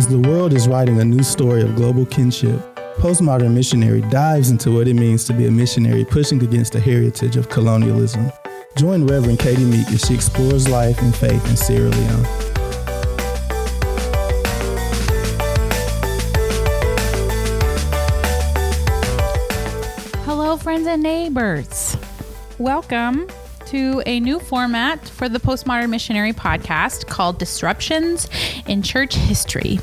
As the world is writing a new story of global kinship, Postmodern Missionary dives into what it means to be a missionary pushing against the heritage of colonialism. Join Reverend Katie Meek as she explores life and faith in Sierra Leone. Hello, friends and neighbors. Welcome to a new format for the Postmodern Missionary podcast called Disruptions in Church History.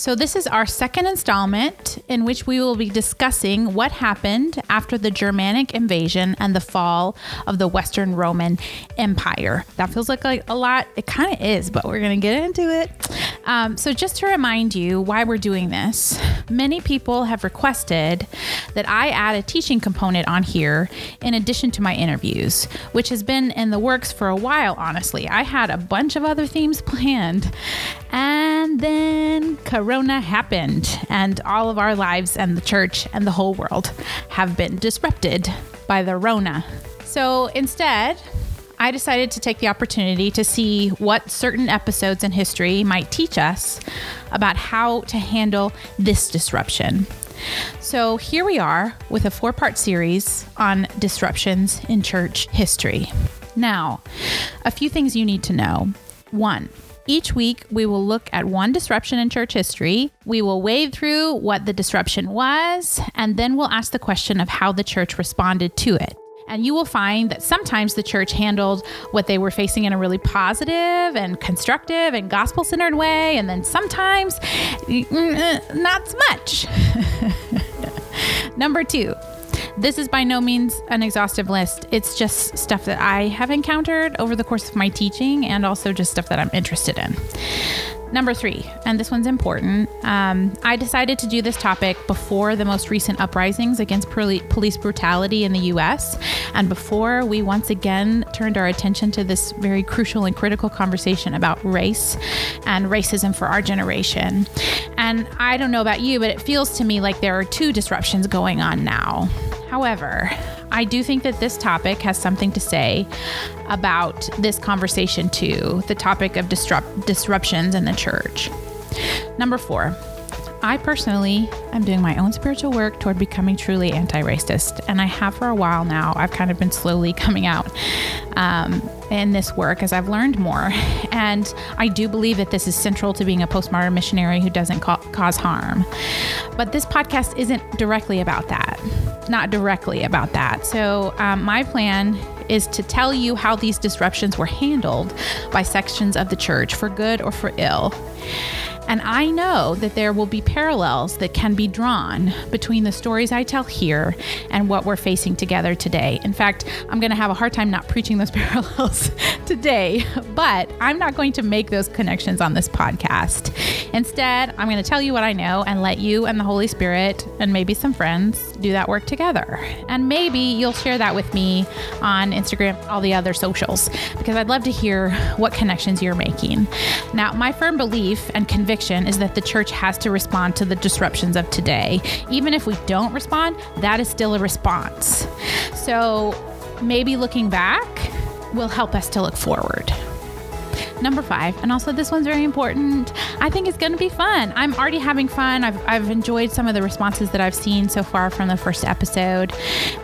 So, this is our second installment in which we will be discussing what happened after the Germanic invasion and the fall of the Western Roman Empire. That feels like a, a lot. It kind of is, but we're going to get into it. Um, so, just to remind you why we're doing this, many people have requested that I add a teaching component on here in addition to my interviews, which has been in the works for a while, honestly. I had a bunch of other themes planned. And then Corona happened, and all of our lives and the church and the whole world have been disrupted by the Rona. So instead, I decided to take the opportunity to see what certain episodes in history might teach us about how to handle this disruption. So here we are with a four part series on disruptions in church history. Now, a few things you need to know. One, each week, we will look at one disruption in church history. We will wade through what the disruption was, and then we'll ask the question of how the church responded to it. And you will find that sometimes the church handled what they were facing in a really positive and constructive and gospel centered way. And then sometimes mm, not so much. Number two, this is by no means an exhaustive list. It's just stuff that I have encountered over the course of my teaching and also just stuff that I'm interested in. Number three, and this one's important. Um, I decided to do this topic before the most recent uprisings against police brutality in the US, and before we once again turned our attention to this very crucial and critical conversation about race and racism for our generation. And I don't know about you, but it feels to me like there are two disruptions going on now. However, I do think that this topic has something to say about this conversation, too the topic of disrupt- disruptions in the church. Number four, I personally am doing my own spiritual work toward becoming truly anti racist, and I have for a while now. I've kind of been slowly coming out um, in this work as I've learned more. And I do believe that this is central to being a postmodern missionary who doesn't ca- cause harm. But this podcast isn't directly about that, not directly about that. So, um, my plan is to tell you how these disruptions were handled by sections of the church for good or for ill. And I know that there will be parallels that can be drawn between the stories I tell here and what we're facing together today. In fact, I'm going to have a hard time not preaching those parallels today, but I'm not going to make those connections on this podcast. Instead, I'm going to tell you what I know and let you and the Holy Spirit and maybe some friends do that work together. And maybe you'll share that with me on Instagram, all the other socials, because I'd love to hear what connections you're making. Now, my firm belief and conviction conviction is that the church has to respond to the disruptions of today. Even if we don't respond, that is still a response. So maybe looking back will help us to look forward. Number five, and also this one's very important. I think it's going to be fun. I'm already having fun. I've, I've enjoyed some of the responses that I've seen so far from the first episode.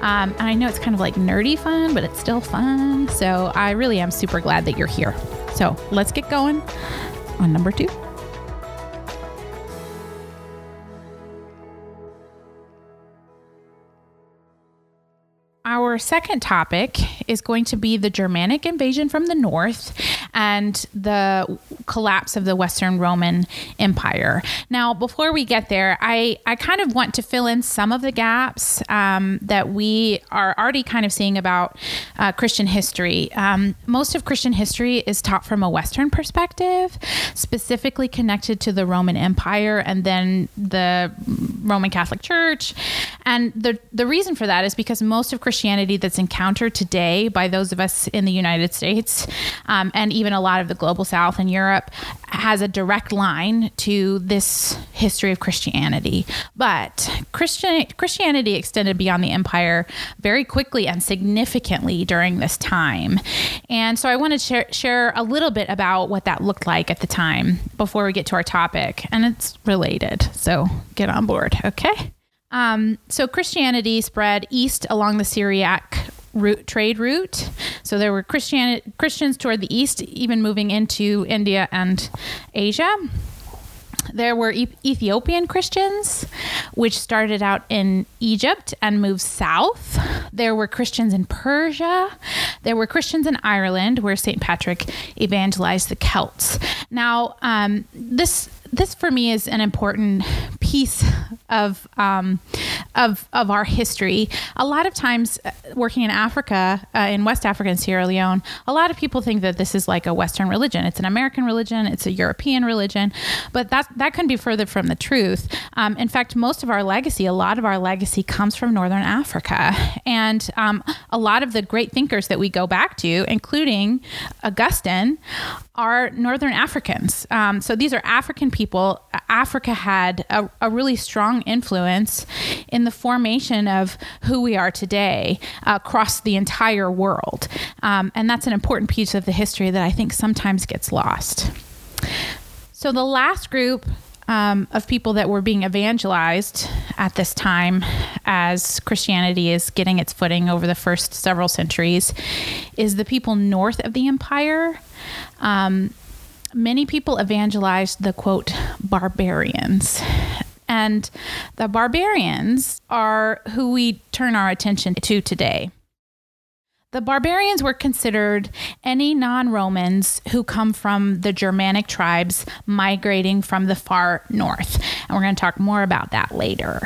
Um, and I know it's kind of like nerdy fun, but it's still fun. So I really am super glad that you're here. So let's get going on number two. Our second topic is going to be the Germanic invasion from the north and the collapse of the Western Roman Empire. Now, before we get there, I, I kind of want to fill in some of the gaps um, that we are already kind of seeing about uh, Christian history. Um, most of Christian history is taught from a Western perspective, specifically connected to the Roman Empire and then the Roman Catholic Church. And the, the reason for that is because most of Christianity that's encountered today by those of us in the United States um, and even even a lot of the global south and Europe has a direct line to this history of Christianity. But Christian Christianity extended beyond the empire very quickly and significantly during this time. And so I want to share, share a little bit about what that looked like at the time before we get to our topic. And it's related. So get on board, okay? Um, so Christianity spread east along the Syriac route, trade route. So there were Christian Christians toward the east, even moving into India and Asia. There were e- Ethiopian Christians, which started out in Egypt and moved south. There were Christians in Persia. There were Christians in Ireland, where St. Patrick evangelized the Celts. Now, um, this this for me is an important piece of um, of of our history. A lot of times, uh, working in Africa, uh, in West Africa and Sierra Leone, a lot of people think that this is like a Western religion. It's an American religion. It's a European religion, but that that couldn't be further from the truth. Um, in fact, most of our legacy, a lot of our legacy, comes from Northern Africa, and um, a lot of the great thinkers that we go back to, including Augustine, are Northern Africans. Um, so these are African people. Africa had a, a, really strong influence in the formation of who we are today uh, across the entire world. Um, and that's an important piece of the history that I think sometimes gets lost. So the last group um, of people that were being evangelized at this time as Christianity is getting its footing over the first several centuries is the people north of the empire. Um, many people evangelized the quote barbarians. And the barbarians are who we turn our attention to today. The barbarians were considered any non Romans who come from the Germanic tribes migrating from the far north. And we're going to talk more about that later.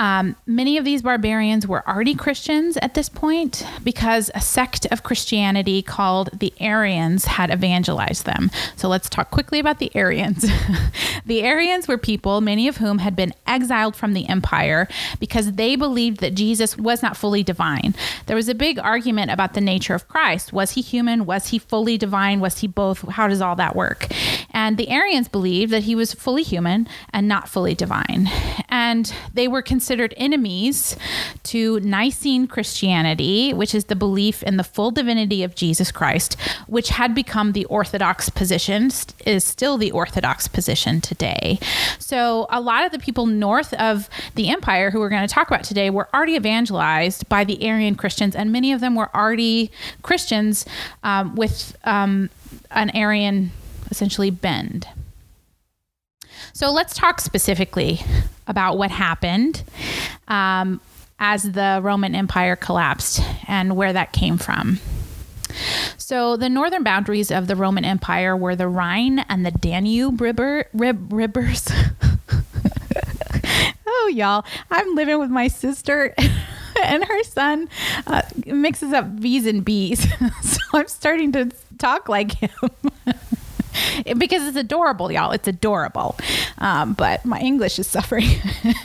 Um, many of these barbarians were already Christians at this point because a sect of Christianity called the Arians had evangelized them. So let's talk quickly about the Arians. the Arians were people, many of whom had been exiled from the empire because they believed that Jesus was not fully divine. There was a big argument about the nature of Christ. Was he human? Was he fully divine? Was he both? How does all that work? And the Arians believed that he was fully human and not fully divine. And they were considered considered enemies to Nicene Christianity, which is the belief in the full divinity of Jesus Christ, which had become the Orthodox position, is still the Orthodox position today. So a lot of the people north of the empire who we're going to talk about today were already evangelized by the Arian Christians, and many of them were already Christians um, with um, an Arian essentially bend. So let's talk specifically about what happened um, as the Roman Empire collapsed and where that came from. So the northern boundaries of the Roman Empire were the Rhine and the Danube river, rib, rivers. oh, y'all, I'm living with my sister. and her son uh, mixes up V's and B's. so I'm starting to talk like him. Because it's adorable, y'all. It's adorable. Um, but my English is suffering.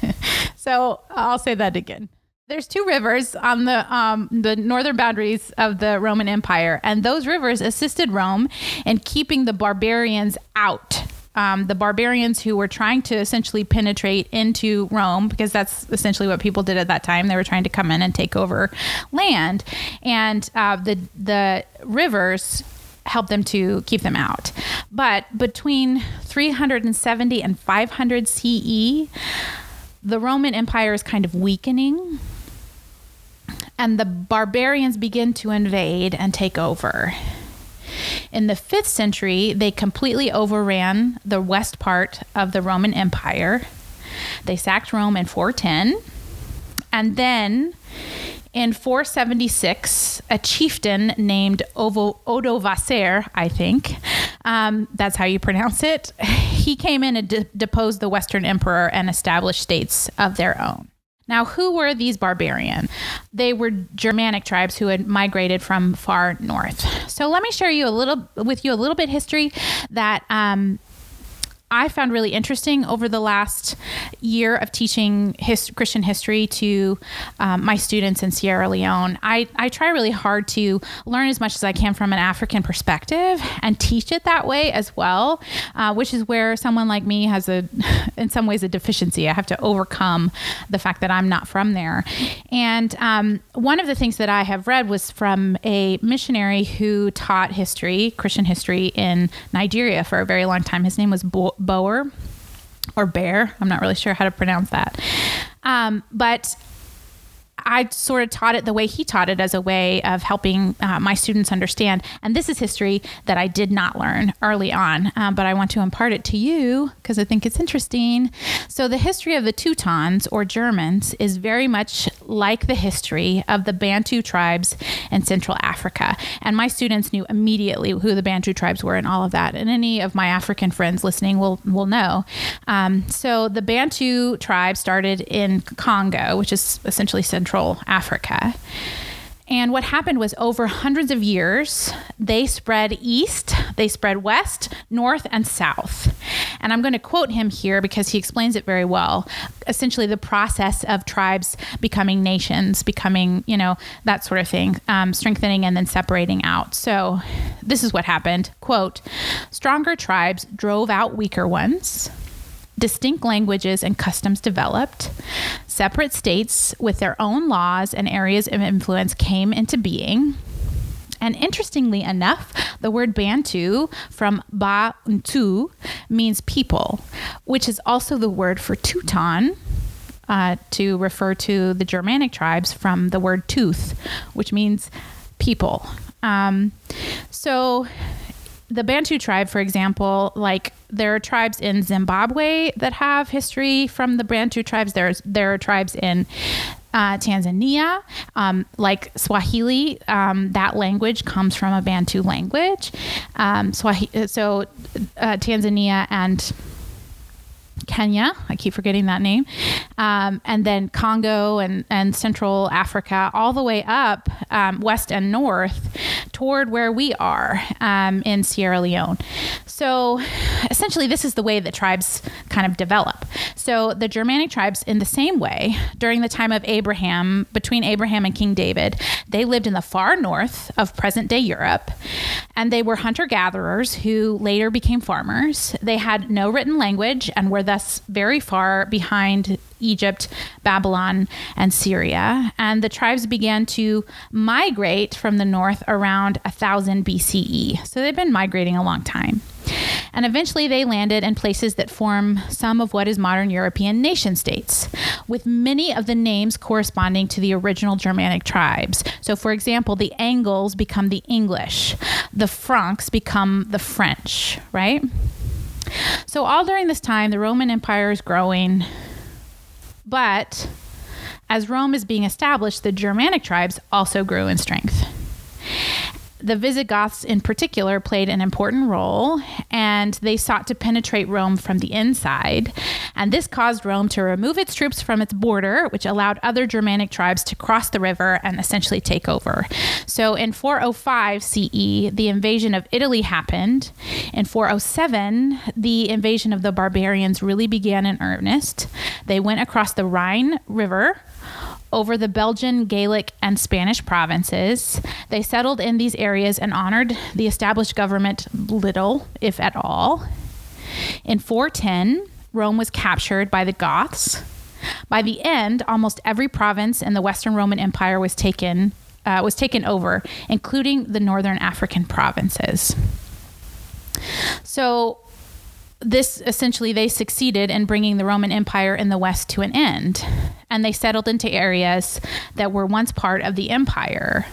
so I'll say that again. There's two rivers on the um, the northern boundaries of the Roman Empire, and those rivers assisted Rome in keeping the barbarians out um, the barbarians who were trying to essentially penetrate into Rome, because that's essentially what people did at that time. They were trying to come in and take over land, and uh, the the rivers help them to keep them out. But between 370 and 500 CE, the Roman Empire is kind of weakening, and the barbarians begin to invade and take over. In the 5th century, they completely overran the west part of the Roman Empire. They sacked Rome in 410. And then in 476, a chieftain named Ovo, Odovacer, I think, um, that's how you pronounce it, he came in and de- deposed the Western emperor and established states of their own. Now, who were these barbarian? They were Germanic tribes who had migrated from far north. So let me share you a little with you a little bit history that um, I found really interesting over the last year of teaching his, Christian history to um, my students in Sierra Leone. I, I try really hard to learn as much as I can from an African perspective and teach it that way as well, uh, which is where someone like me has a, in some ways, a deficiency. I have to overcome the fact that I'm not from there. And um, one of the things that I have read was from a missionary who taught history, Christian history, in Nigeria for a very long time. His name was Bo- Boer or Bear. I'm not really sure how to pronounce that. Um, but I sort of taught it the way he taught it as a way of helping uh, my students understand. And this is history that I did not learn early on, um, but I want to impart it to you because I think it's interesting. So, the history of the Teutons or Germans is very much like the history of the Bantu tribes in Central Africa. And my students knew immediately who the Bantu tribes were and all of that. And any of my African friends listening will, will know. Um, so, the Bantu tribe started in Congo, which is essentially Central Central Africa. And what happened was over hundreds of years, they spread east, they spread west, north, and south. And I'm going to quote him here because he explains it very well. Essentially, the process of tribes becoming nations, becoming, you know, that sort of thing, um, strengthening and then separating out. So this is what happened. Quote Stronger tribes drove out weaker ones distinct languages and customs developed. Separate states with their own laws and areas of influence came into being. And interestingly enough, the word Bantu from Bantu means people, which is also the word for Teuton. Uh, to refer to the Germanic tribes from the word tooth, which means people. Um, so the Bantu tribe, for example, like there are tribes in Zimbabwe that have history from the Bantu tribes. There's there are tribes in uh, Tanzania, um, like Swahili. Um, that language comes from a Bantu language. Um, Swahili, so uh, Tanzania and Kenya. I keep forgetting that name. Um, and then Congo and, and Central Africa, all the way up um, west and north toward where we are um, in Sierra Leone. So essentially, this is the way that tribes kind of develop. So the Germanic tribes, in the same way, during the time of Abraham, between Abraham and King David, they lived in the far north of present day Europe. And they were hunter gatherers who later became farmers. They had no written language and were thus very far behind Egypt, Babylon, and Syria. And the tribes began to migrate from the north around 1000 BCE. So they've been migrating a long time. And eventually they landed in places that form some of what is modern European nation states, with many of the names corresponding to the original Germanic tribes. So, for example, the Angles become the English, the Franks become the French, right? So, all during this time, the Roman Empire is growing, but as Rome is being established, the Germanic tribes also grew in strength the Visigoths, in particular, played an important role, and they sought to penetrate Rome from the inside. And this caused Rome to remove its troops from its border, which allowed other Germanic tribes to cross the river and essentially take over. So in 405 CE, the invasion of Italy happened. In 407, the invasion of the barbarians really began in earnest. They went across the Rhine River over the Belgian, Gaelic, and Spanish provinces. They settled in these areas and honored the established government little, if at all. In 410, Rome was captured by the Goths. By the end, almost every province in the Western Roman Empire was taken uh, was taken over, including the northern African provinces. So this essentially they succeeded in bringing the Roman Empire in the West to an end, and they settled into areas that were once part of the empire.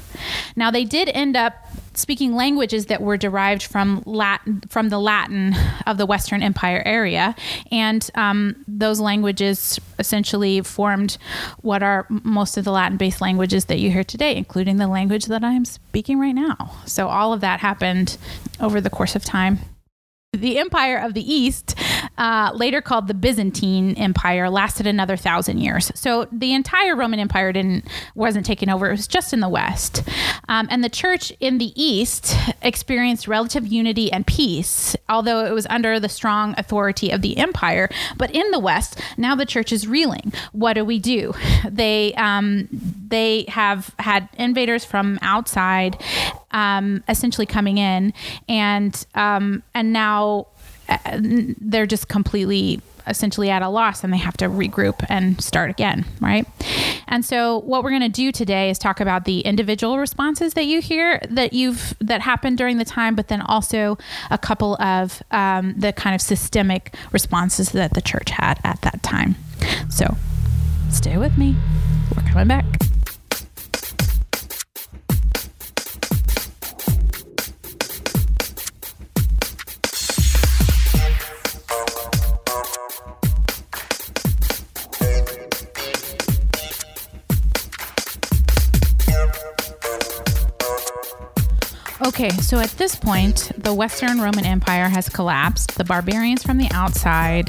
Now they did end up speaking languages that were derived from Latin, from the Latin of the Western Empire area, and um, those languages essentially formed what are most of the Latin-based languages that you hear today, including the language that I am speaking right now. So all of that happened over the course of time the Empire of the East uh, later called the Byzantine Empire, lasted another thousand years. So the entire Roman Empire didn't wasn't taken over; it was just in the west. Um, and the church in the east experienced relative unity and peace, although it was under the strong authority of the empire. But in the west, now the church is reeling. What do we do? They um, they have had invaders from outside, um, essentially coming in, and um, and now uh, they're just completely essentially at a loss and they have to regroup and start again, right? And so what we're going to do today is talk about the individual responses that you hear that you've that happened during the time, but then also a couple of um, the kind of systemic responses that the church had at that time. So stay with me. We're coming back. Okay, so at this point, the Western Roman Empire has collapsed. The barbarians from the outside,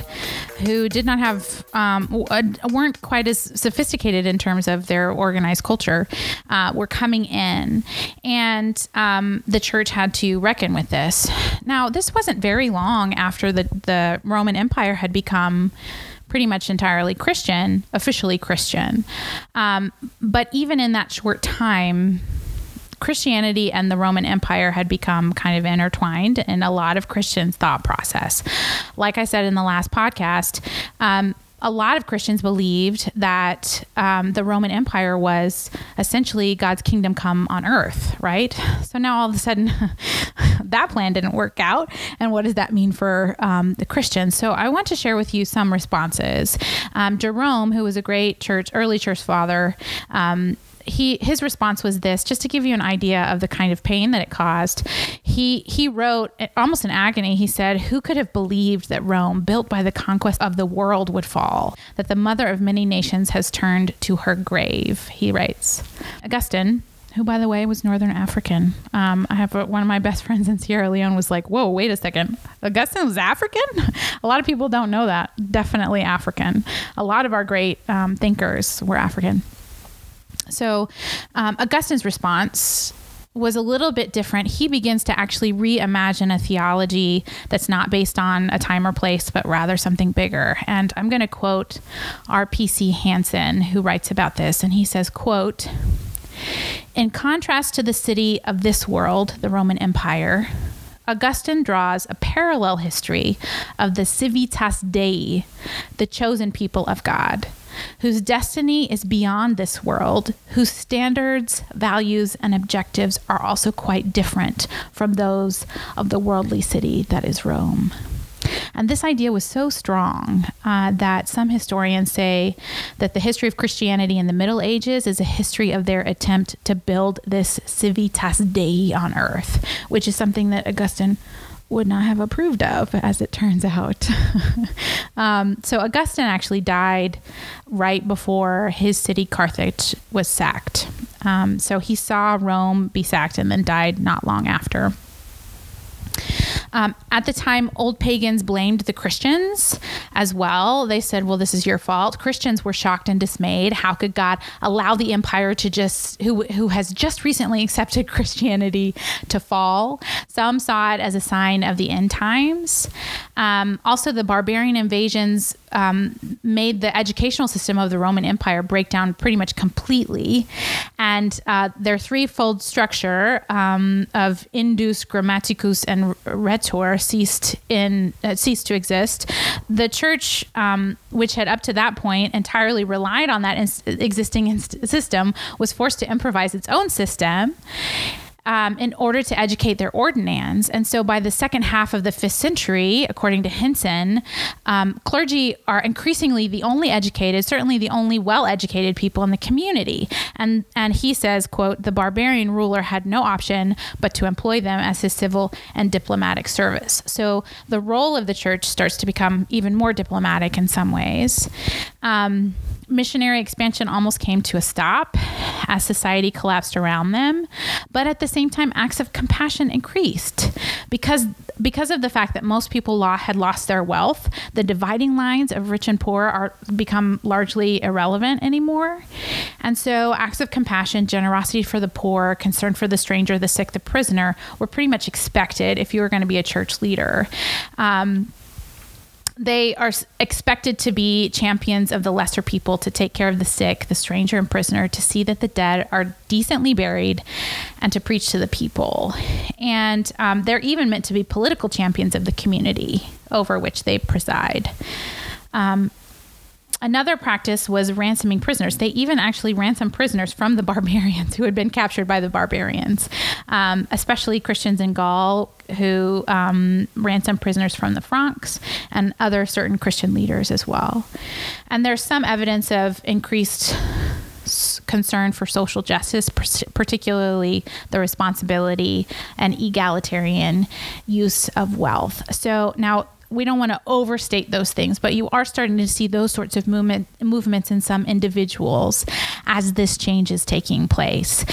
who did not have, um, uh, weren't quite as sophisticated in terms of their organized culture, uh, were coming in. And um, the church had to reckon with this. Now, this wasn't very long after the, the Roman Empire had become pretty much entirely Christian, officially Christian. Um, but even in that short time, Christianity and the Roman Empire had become kind of intertwined in a lot of Christians' thought process. Like I said in the last podcast, um, a lot of Christians believed that um, the Roman Empire was essentially God's kingdom come on earth, right? So now all of a sudden, that plan didn't work out. And what does that mean for um, the Christians? So I want to share with you some responses. Um, Jerome, who was a great church, early church father, um, he his response was this just to give you an idea of the kind of pain that it caused. He he wrote almost in agony he said who could have believed that rome built by the conquest of the world would fall that the mother of many nations has turned to her grave? He writes augustine who by the way was northern african um, i have a, one of my best friends in sierra leone was like whoa wait a second augustine was african? A lot of people don't know that definitely african. A lot of our great um, thinkers were african so, um, Augustine's response was a little bit different. He begins to actually reimagine a theology that's not based on a time or place, but rather something bigger. And I'm going to quote R.P.C. Hanson, who writes about this, and he says, "quote." In contrast to the city of this world, the Roman Empire, Augustine draws a parallel history of the civitas Dei, the chosen people of God, whose destiny is beyond this world, whose standards, values, and objectives are also quite different from those of the worldly city that is Rome. And this idea was so strong uh, that some historians say that the history of Christianity in the Middle Ages is a history of their attempt to build this civitas Dei on earth, which is something that Augustine would not have approved of, as it turns out. um, so Augustine actually died right before his city Carthage was sacked. Um, so he saw Rome be sacked and then died not long after. Um, at the time, old pagans blamed the Christians as well. They said, well, this is your fault. Christians were shocked and dismayed. How could God allow the empire to just, who, who has just recently accepted Christianity, to fall? Some saw it as a sign of the end times. Um, also, the barbarian invasions um, made the educational system of the Roman Empire break down pretty much completely. And uh, their threefold structure um, of indus, grammaticus, and rhetor ceased in uh, ceased to exist. The church, um, which had up to that point entirely relied on that in- existing system, was forced to improvise its own system um, in order to educate their ordinands. And so by the second half of the fifth century, according to Hanson, um, clergy are increasingly the only educated, certainly the only well-educated people in the community. And and he says, quote, the barbarian ruler had no option but to employ them as his civil and diplomatic service. So the role of the church starts to become even more diplomatic in some ways. Um, missionary expansion almost came to a stop. as society collapsed around them. But at the same time, acts of compassion increased because because of the fact that most people law had lost their wealth. The dividing lines of rich and poor are become largely irrelevant anymore, and so acts of compassion, generosity for the poor, concern for the stranger, the sick, the prisoner were pretty much expected if you were going to be a church leader. Um, they are expected to be champions of the lesser people, to take care of the sick, the stranger, and prisoner, to see that the dead are decently buried, and to preach to the people. And um, they're even meant to be political champions of the community over which they preside. Um, Another practice was ransoming prisoners. They even actually ransomed prisoners from the barbarians who had been captured by the barbarians, um, especially Christians in Gaul who um, ransomed prisoners from the Franks and other certain Christian leaders as well. And there's some evidence of increased concern for social justice, particularly the responsibility and egalitarian use of wealth. So now we don't want to overstate those things, but you are starting to see those sorts of movement movements in some individuals as this change is taking place.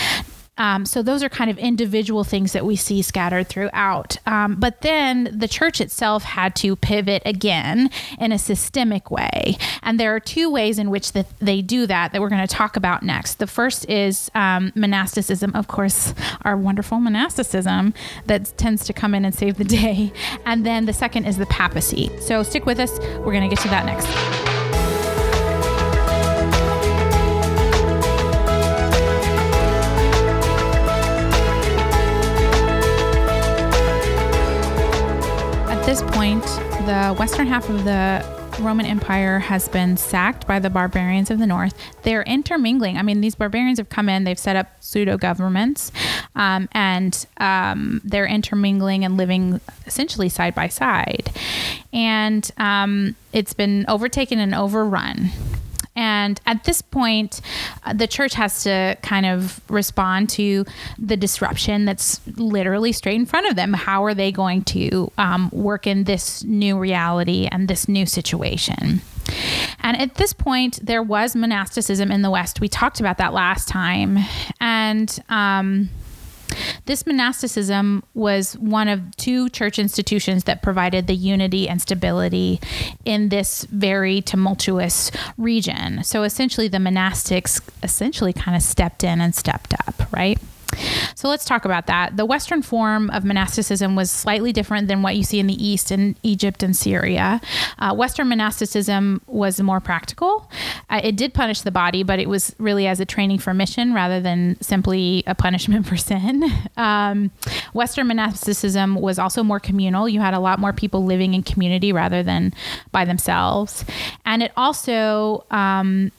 Um, so those are kind of individual things that we see scattered throughout. Um, but then the church itself had to pivot again in a systemic way. And there are two ways in which that they do that that we're going to talk about next. The first is um, monasticism, of course, our wonderful monasticism that tends to come in and save the day. And then the second is the papacy. So stick with us. We're going to get to that next. Point, the western half of the Roman Empire has been sacked by the barbarians of the north. They're intermingling. I mean, these barbarians have come in, they've set up pseudo governments, um, and um, they're intermingling and living essentially side by side. And um, it's been overtaken and overrun. And at this point, uh, the church has to kind of respond to the disruption that's literally straight in front of them. How are they going to um, work in this new reality and this new situation? And at this point, there was monasticism in the West. We talked about that last time. And, um, this monasticism was one of two church institutions that provided the unity and stability in this very tumultuous region. So essentially, the monastics essentially kind of stepped in and stepped up, right? So let's talk about that. The Western form of monasticism was slightly different than what you see in the East in Egypt and Syria. Uh, Western monasticism was more practical. Uh, it did punish the body, but it was really as a training for mission rather than simply a punishment for sin. Um, Western monasticism was also more communal. You had a lot more people living in community rather than by themselves. And it also um,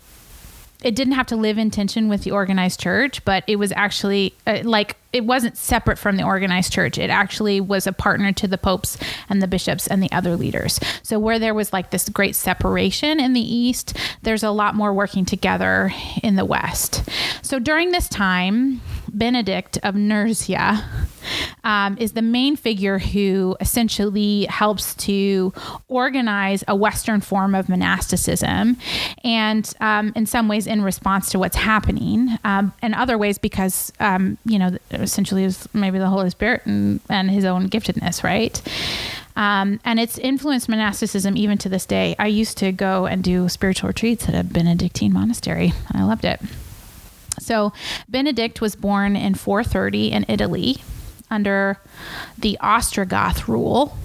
it didn't have to live in tension with the organized church, but it was actually uh, like it wasn't separate from the organized church. It actually was a partner to the popes and the bishops and the other leaders. So where there was like this great separation in the east, there's a lot more working together in the west. So during this time, Benedict of Nursia um, is the main figure who essentially helps to organize a Western form of monasticism, and um, in some ways in response to what's happening, um, and other ways because um, you know essentially is maybe the Holy Spirit and, and his own giftedness, right? Um, and it's influenced monasticism even to this day. I used to go and do spiritual retreats at a Benedictine monastery, and I loved it. So, Benedict was born in 430 in Italy under the Ostrogoth rule,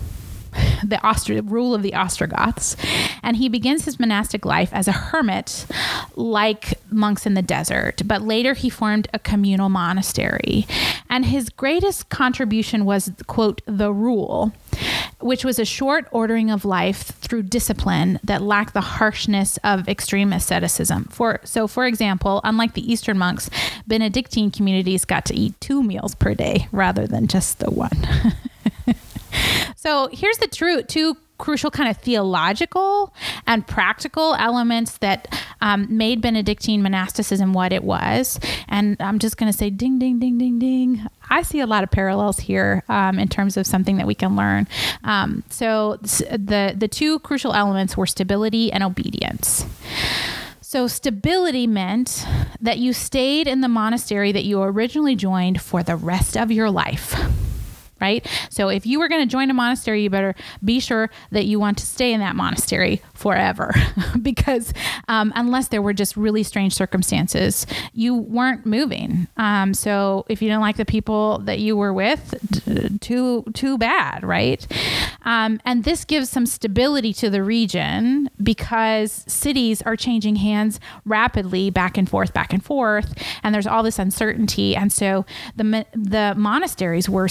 the rule of the Ostrogoths, and he begins his monastic life as a hermit, like monks in the desert. But later he formed a communal monastery, and his greatest contribution was quote the rule, which was a short ordering of life through discipline that lacked the harshness of extreme asceticism. For so, for example, unlike the Eastern monks, Benedictine communities got to eat two meals per day rather than just the one. So here's the two crucial kind of theological and practical elements that um, made Benedictine monasticism what it was. And I'm just going to say, ding, ding, ding, ding, ding. I see a lot of parallels here um, in terms of something that we can learn. Um, so the the two crucial elements were stability and obedience. So, stability meant that you stayed in the monastery that you originally joined for the rest of your life right? So if you were going to join a monastery, you better be sure that you want to stay in that monastery forever because um, unless there were just really strange circumstances, you weren't moving. Um, so if you didn't like the people that you were with, too too bad, right? Um, and this gives some stability to the region because cities are changing hands rapidly, back and forth, back and forth, and there's all this uncertainty. And so the the monasteries were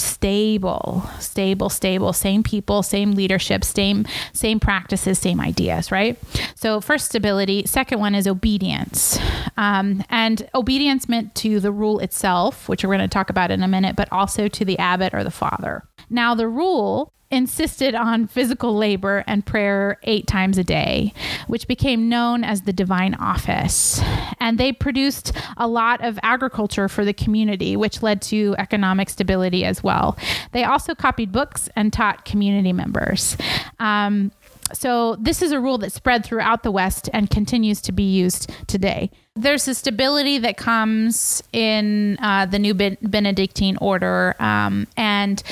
stable, stable, stable, same people, same leadership, same same practices, same ideas right? So, first, stability. Second one is obedience. Um, and obedience meant to the rule itself, which we're going to talk about in a minute, but also to the abbot or the father. Now, the rule insisted on physical labor and prayer eight times a day, which became known as the divine office. And they produced a lot of agriculture for the community, which led to economic stability as well. They also copied books and taught community members. Um, so, this is a rule that spread throughout the West and continues to be used today. There's a stability that comes in uh, the new Benedictine order, um, and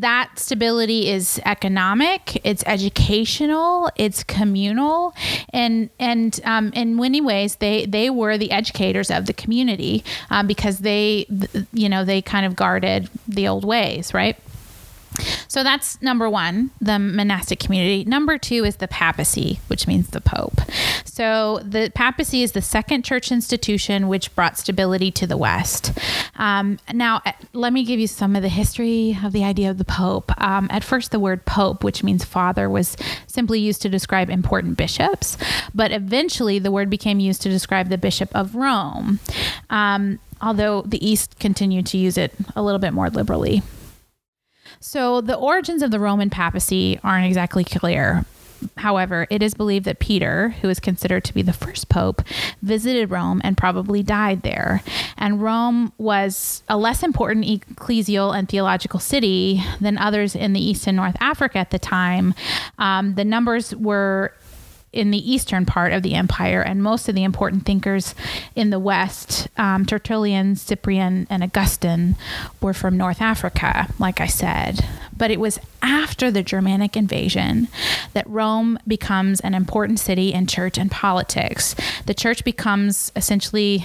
that stability is economic, it's educational, it's communal, and and um, in many ways they they were the educators of the community um, because they you know they kind of guarded the old ways, right? So that's number one, the monastic community. Number two is the papacy, which means the pope. So the papacy is the second church institution which brought stability to the West. Um, now, uh, let me give you some of the history of the idea of the pope. Um, at first, the word pope, which means father, was simply used to describe important bishops, but eventually the word became used to describe the bishop of Rome. Um, although the East continued to use it a little bit more liberally. So the origins of the Roman papacy aren't exactly clear. However, it is believed that Peter, who is considered to be the first pope, visited Rome and probably died there. And Rome was a less important ecclesial and theological city than others in the East and North Africa at the time. Um, the numbers were in the eastern part of the empire, and most of the important thinkers in the west, um, Tertullian, Cyprian, and Augustine, were from North Africa, like I said. But it was after the Germanic invasion that Rome becomes an important city in church and politics. The church becomes essentially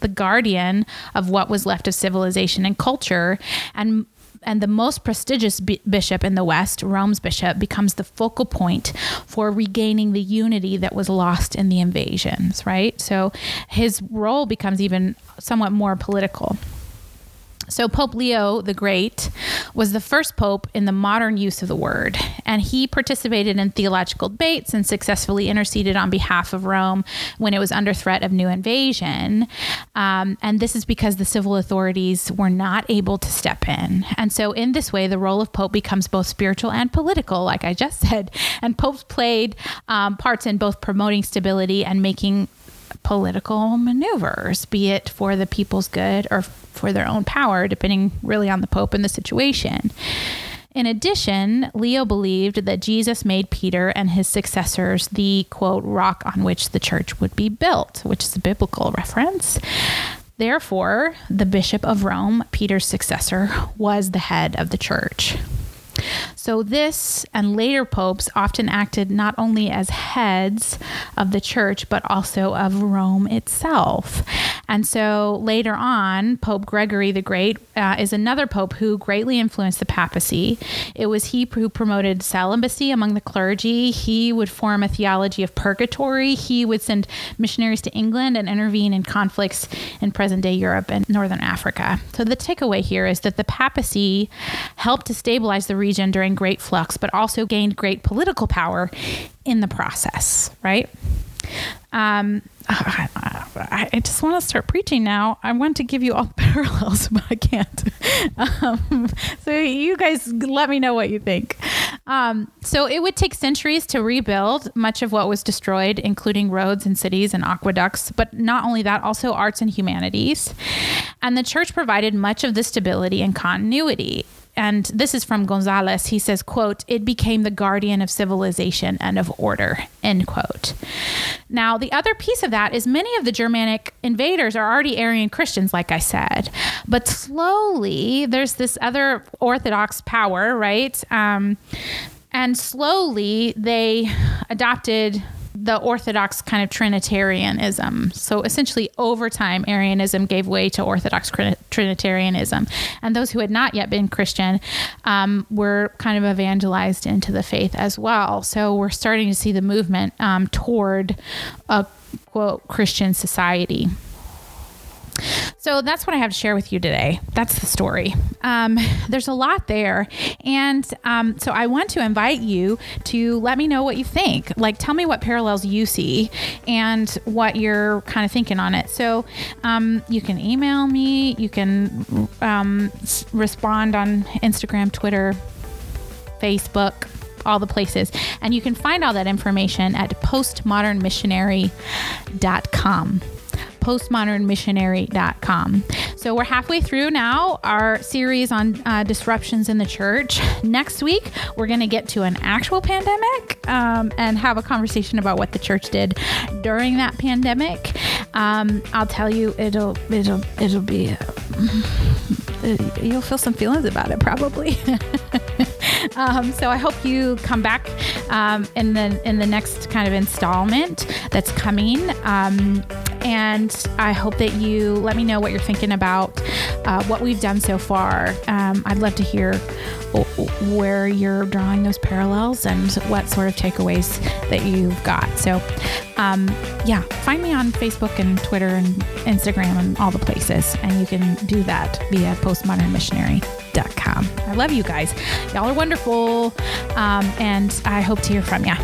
the guardian of what was left of civilization and culture, and and the most prestigious b- bishop in the West, Rome's bishop, becomes the focal point for regaining the unity that was lost in the invasions, right? So his role becomes even somewhat more political. So, Pope Leo the Great was the first pope in the modern use of the word, and he participated in theological debates and successfully interceded on behalf of Rome when it was under threat of new invasion. Um, and this is because the civil authorities were not able to step in. And so, in this way, the role of pope becomes both spiritual and political, like I just said. And popes played um, parts in both promoting stability and making political maneuvers, be it for the people's good or for their own power, depending really on the Pope and the situation. In addition, Leo believed that Jesus made Peter and his successors the quote, rock on which the church would be built, which is a biblical reference. Therefore, the Bishop of Rome, Peter's successor, was the head of the church. So, this and later popes often acted not only as heads of the church, but also of Rome itself. And so, later on, Pope Gregory the Great uh, is another pope who greatly influenced the papacy. It was he who promoted celibacy among the clergy. He would form a theology of purgatory. He would send missionaries to England and intervene in conflicts in present day Europe and Northern Africa. So, the takeaway here is that the papacy helped to stabilize the region during great flux, but also gained great political power in the process, right? Um, I, I, just want to start preaching now. I want to give you all the parallels, but I can't. Um, so you guys let me know what you think. Um, so it would take centuries to rebuild much of what was destroyed, including roads and cities and aqueducts. But not only that, also arts and humanities. And the church provided much of the stability and continuity and this is from Gonzalez. He says, quote, it became the guardian of civilization and of order, end quote. Now, the other piece of that is many of the Germanic invaders are already Arian Christians, like I said. But slowly, there's this other Orthodox power, right? Um, and slowly, they adopted the Orthodox kind of Trinitarianism. So essentially, over time, Arianism gave way to Orthodox Trinitarianism. And those who had not yet been Christian um, were kind of evangelized into the faith as well. So we're starting to see the movement um, toward a quote Christian society. So that's what I have to share with you today. That's the story. Um, there's a lot there. And um, so I want to invite you to let me know what you think. Like, tell me what parallels you see and what you're kind of thinking on it. So um, you can email me, you can um, respond on Instagram, Twitter, Facebook all the places. And you can find all that information at postmodernmissionary.com postmodernmissionary.com. So we're halfway through now our series on uh, disruptions in the church. Next week, we're going to get to an actual pandemic um, and have a conversation about what the church did during that pandemic. Um, I'll tell you, it'll it'll it'll be. You'll feel some feelings about it probably. um, so I hope you come back um, in the in the next kind of installment that's coming. Um, and I hope that you let me know what you're thinking about uh, what we've done so far. Um, I'd love to hear where you're drawing those parallels and what sort of takeaways that you've got. So, um, yeah, find me on Facebook and Twitter and Instagram and all the places, and you can do that via postmodernmissionary.com. I love you guys. Y'all are wonderful, um, and I hope to hear from you.